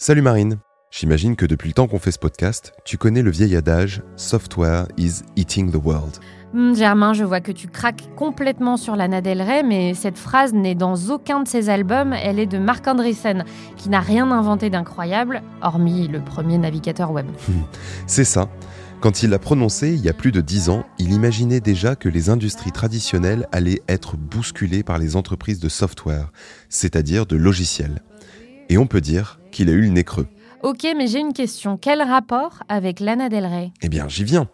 Salut Marine J'imagine que depuis le temps qu'on fait ce podcast, tu connais le vieil adage Software is eating the world. Hmm, Germain, je vois que tu craques complètement sur Lana Del Rey, mais cette phrase n'est dans aucun de ses albums. Elle est de Mark Andreessen, qui n'a rien inventé d'incroyable, hormis le premier navigateur web. C'est ça. Quand il l'a prononcé il y a plus de dix ans, il imaginait déjà que les industries traditionnelles allaient être bousculées par les entreprises de software, c'est-à-dire de logiciels. Et on peut dire qu'il a eu le nez creux. Ok, mais j'ai une question. Quel rapport avec Lana Del Rey? Eh bien, j'y viens.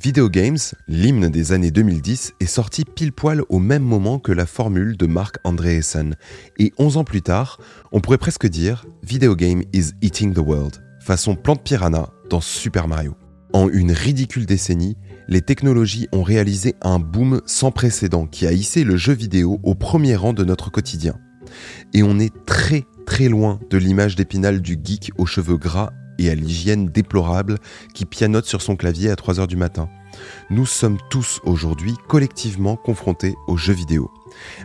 Video Games, l'hymne des années 2010, est sorti pile poil au même moment que la formule de Mark Andreessen. Et 11 ans plus tard, on pourrait presque dire Video Game is eating the world, façon plante piranha dans Super Mario. En une ridicule décennie, les technologies ont réalisé un boom sans précédent qui a hissé le jeu vidéo au premier rang de notre quotidien. Et on est très très loin de l'image d'épinal du geek aux cheveux gras et à l'hygiène déplorable qui pianote sur son clavier à 3h du matin. Nous sommes tous aujourd'hui collectivement confrontés aux jeux vidéo.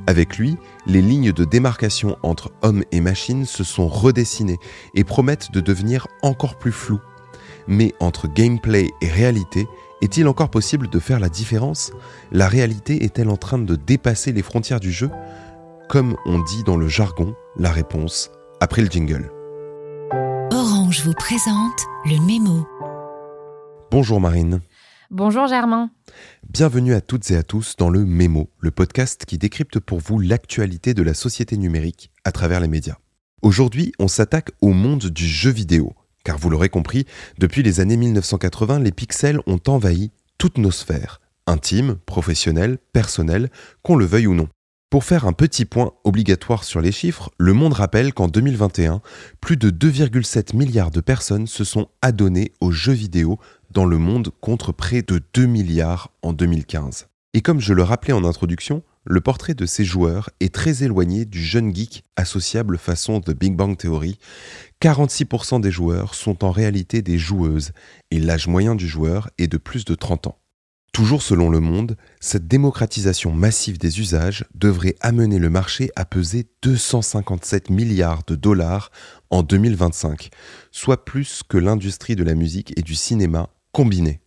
Avec lui, les lignes de démarcation entre homme et machine se sont redessinées et promettent de devenir encore plus floues. Mais entre gameplay et réalité, est-il encore possible de faire la différence? La réalité est-elle en train de dépasser les frontières du jeu? Comme on dit dans le jargon, la réponse après le jingle. Orange vous présente le mémo. Bonjour Marine. Bonjour Germain. Bienvenue à toutes et à tous dans le Mémo, le podcast qui décrypte pour vous l'actualité de la société numérique à travers les médias. Aujourd'hui, on s'attaque au monde du jeu vidéo, car vous l'aurez compris, depuis les années 1980, les pixels ont envahi toutes nos sphères, intimes, professionnelles, personnelles, qu'on le veuille ou non. Pour faire un petit point obligatoire sur les chiffres, Le Monde rappelle qu'en 2021, plus de 2,7 milliards de personnes se sont adonnées aux jeux vidéo dans le monde contre près de 2 milliards en 2015. Et comme je le rappelais en introduction, le portrait de ces joueurs est très éloigné du jeune geek associable façon The Big Bang Theory. 46% des joueurs sont en réalité des joueuses et l'âge moyen du joueur est de plus de 30 ans. Toujours selon Le Monde, cette démocratisation massive des usages devrait amener le marché à peser 257 milliards de dollars en 2025, soit plus que l'industrie de la musique et du cinéma combinés.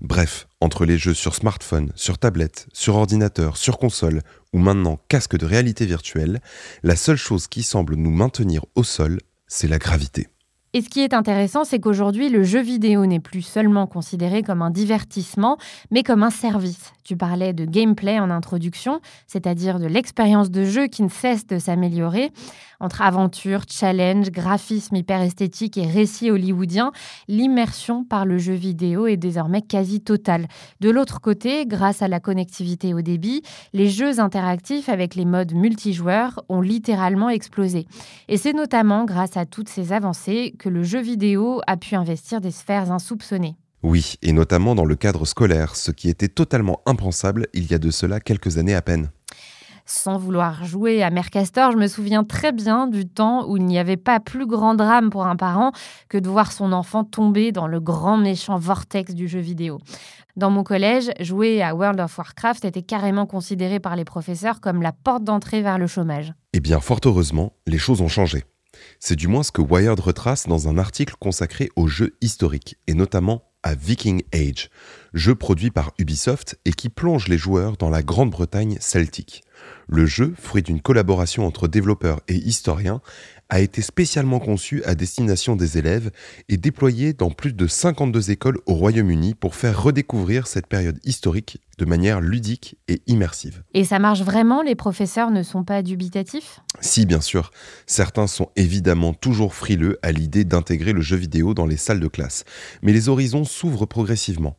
Bref, entre les jeux sur smartphone, sur tablette, sur ordinateur, sur console ou maintenant casque de réalité virtuelle, la seule chose qui semble nous maintenir au sol, c'est la gravité. Et ce qui est intéressant, c'est qu'aujourd'hui, le jeu vidéo n'est plus seulement considéré comme un divertissement, mais comme un service. Tu parlais de gameplay en introduction, c'est-à-dire de l'expérience de jeu qui ne cesse de s'améliorer. Entre aventure, challenge, graphisme hyper esthétique et récit hollywoodien, l'immersion par le jeu vidéo est désormais quasi totale. De l'autre côté, grâce à la connectivité au débit, les jeux interactifs avec les modes multijoueurs ont littéralement explosé. Et c'est notamment grâce à toutes ces avancées que le jeu vidéo a pu investir des sphères insoupçonnées. Oui, et notamment dans le cadre scolaire, ce qui était totalement impensable il y a de cela quelques années à peine. Sans vouloir jouer à Mercastor, je me souviens très bien du temps où il n'y avait pas plus grand drame pour un parent que de voir son enfant tomber dans le grand méchant vortex du jeu vidéo. Dans mon collège, jouer à World of Warcraft était carrément considéré par les professeurs comme la porte d'entrée vers le chômage. Eh bien, fort heureusement, les choses ont changé. C'est du moins ce que Wired retrace dans un article consacré aux jeux historiques, et notamment à Viking Age, jeu produit par Ubisoft et qui plonge les joueurs dans la Grande-Bretagne celtique. Le jeu, fruit d'une collaboration entre développeurs et historiens, a été spécialement conçu à destination des élèves et déployé dans plus de 52 écoles au Royaume-Uni pour faire redécouvrir cette période historique de manière ludique et immersive. Et ça marche vraiment? Les professeurs ne sont pas dubitatifs? Si, bien sûr. Certains sont évidemment toujours frileux à l'idée d'intégrer le jeu vidéo dans les salles de classe, mais les horizons s'ouvrent progressivement.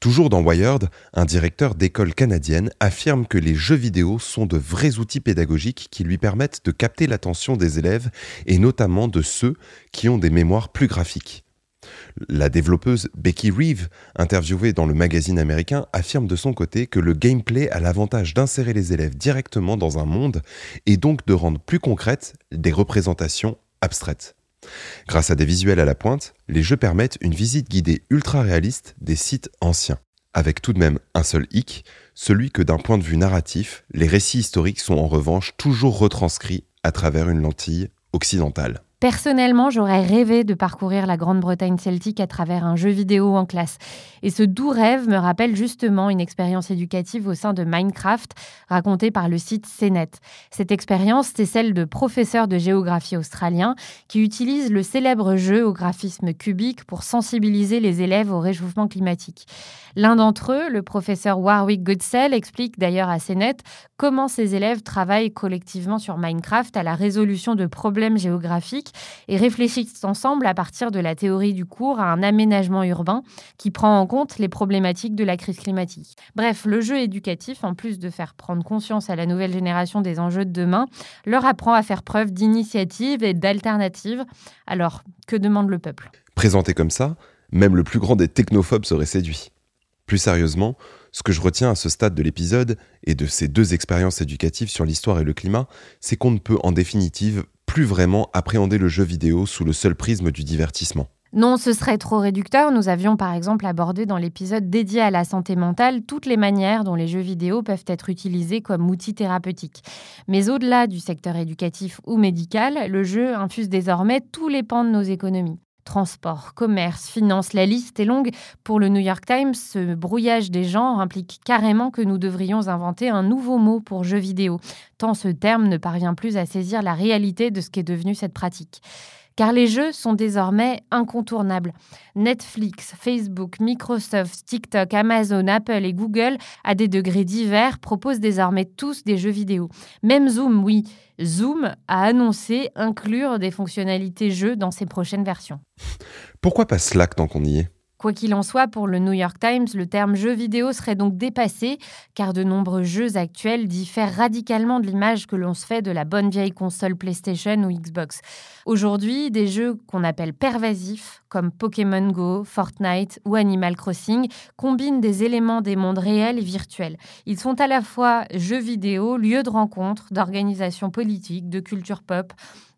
Toujours dans Wired, un directeur d'école canadienne affirme que les jeux vidéo sont de vrais outils pédagogiques qui lui permettent de capter l'attention des élèves et notamment de ceux qui ont des mémoires plus graphiques. La développeuse Becky Reeve, interviewée dans le magazine américain, affirme de son côté que le gameplay a l'avantage d'insérer les élèves directement dans un monde et donc de rendre plus concrètes des représentations abstraites. Grâce à des visuels à la pointe, les jeux permettent une visite guidée ultra réaliste des sites anciens. Avec tout de même un seul hic, celui que d'un point de vue narratif, les récits historiques sont en revanche toujours retranscrits à travers une lentille occidentale. Personnellement, j'aurais rêvé de parcourir la Grande-Bretagne celtique à travers un jeu vidéo en classe. Et ce doux rêve me rappelle justement une expérience éducative au sein de Minecraft, racontée par le site CNET. Cette expérience, c'est celle de professeurs de géographie australiens qui utilisent le célèbre jeu au graphisme cubique pour sensibiliser les élèves au réchauffement climatique. L'un d'entre eux, le professeur Warwick Goodsell, explique d'ailleurs à CNET comment ses élèves travaillent collectivement sur Minecraft à la résolution de problèmes géographiques et réfléchissent ensemble à partir de la théorie du cours à un aménagement urbain qui prend en compte les problématiques de la crise climatique. Bref, le jeu éducatif, en plus de faire prendre conscience à la nouvelle génération des enjeux de demain, leur apprend à faire preuve d'initiative et d'alternative. Alors, que demande le peuple? Présenté comme ça, même le plus grand des technophobes serait séduit. Plus sérieusement, ce que je retiens à ce stade de l'épisode et de ces deux expériences éducatives sur l'histoire et le climat, c'est qu'on ne peut en définitive plus vraiment appréhender le jeu vidéo sous le seul prisme du divertissement. Non, ce serait trop réducteur. Nous avions par exemple abordé dans l'épisode dédié à la santé mentale toutes les manières dont les jeux vidéo peuvent être utilisés comme outils thérapeutiques. Mais au-delà du secteur éducatif ou médical, le jeu infuse désormais tous les pans de nos économies. Transport, commerce, finance, la liste est longue. Pour le New York Times, ce brouillage des genres implique carrément que nous devrions inventer un nouveau mot pour jeu vidéo, tant ce terme ne parvient plus à saisir la réalité de ce qu'est devenu cette pratique car les jeux sont désormais incontournables. Netflix, Facebook, Microsoft, TikTok, Amazon, Apple et Google, à des degrés divers, proposent désormais tous des jeux vidéo. Même Zoom, oui, Zoom a annoncé inclure des fonctionnalités jeux dans ses prochaines versions. Pourquoi pas Slack tant qu'on y est? Quoi qu'il en soit, pour le New York Times, le terme jeu vidéo serait donc dépassé, car de nombreux jeux actuels diffèrent radicalement de l'image que l'on se fait de la bonne vieille console PlayStation ou Xbox. Aujourd'hui, des jeux qu'on appelle pervasifs, comme Pokémon Go, Fortnite ou Animal Crossing, combinent des éléments des mondes réels et virtuels. Ils sont à la fois jeux vidéo, lieux de rencontre, d'organisation politique, de culture pop,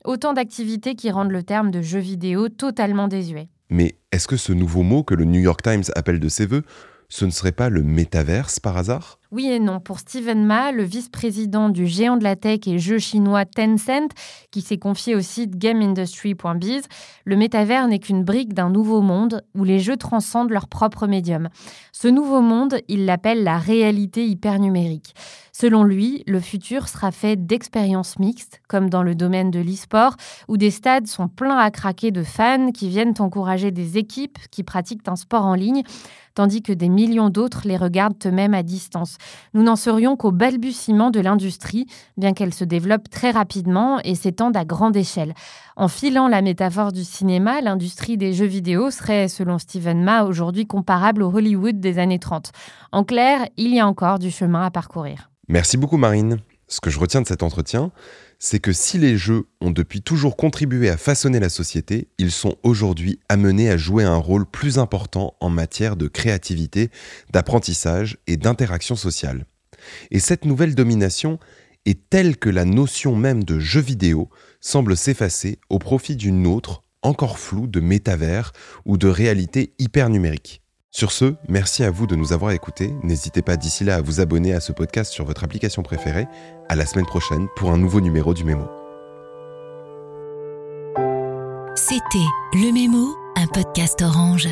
autant d'activités qui rendent le terme de jeu vidéo totalement désuet. Mais est-ce que ce nouveau mot que le New York Times appelle de ses voeux, ce ne serait pas le métaverse par hasard? Oui et non. Pour Steven Ma, le vice-président du géant de la tech et jeu chinois Tencent, qui s'est confié au site GameIndustry.biz, le métavers n'est qu'une brique d'un nouveau monde où les jeux transcendent leur propre médium. Ce nouveau monde, il l'appelle la réalité hypernumérique. Selon lui, le futur sera fait d'expériences mixtes, comme dans le domaine de l'e-sport, où des stades sont pleins à craquer de fans qui viennent encourager des équipes qui pratiquent un sport en ligne, tandis que des millions d'autres les regardent eux-mêmes à distance. Nous n'en serions qu'au balbutiement de l'industrie, bien qu'elle se développe très rapidement et s'étende à grande échelle. En filant la métaphore du cinéma, l'industrie des jeux vidéo serait, selon Steven Ma, aujourd'hui comparable au Hollywood des années 30. En clair, il y a encore du chemin à parcourir. Merci beaucoup Marine. Ce que je retiens de cet entretien, c'est que si les jeux ont depuis toujours contribué à façonner la société, ils sont aujourd'hui amenés à jouer un rôle plus important en matière de créativité, d'apprentissage et d'interaction sociale. Et cette nouvelle domination est telle que la notion même de jeu vidéo semble s'effacer au profit d'une autre, encore floue, de métavers ou de réalité hyper numérique. Sur ce, merci à vous de nous avoir écoutés. N'hésitez pas d'ici là à vous abonner à ce podcast sur votre application préférée. À la semaine prochaine pour un nouveau numéro du Mémo. C'était Le Mémo, un podcast orange.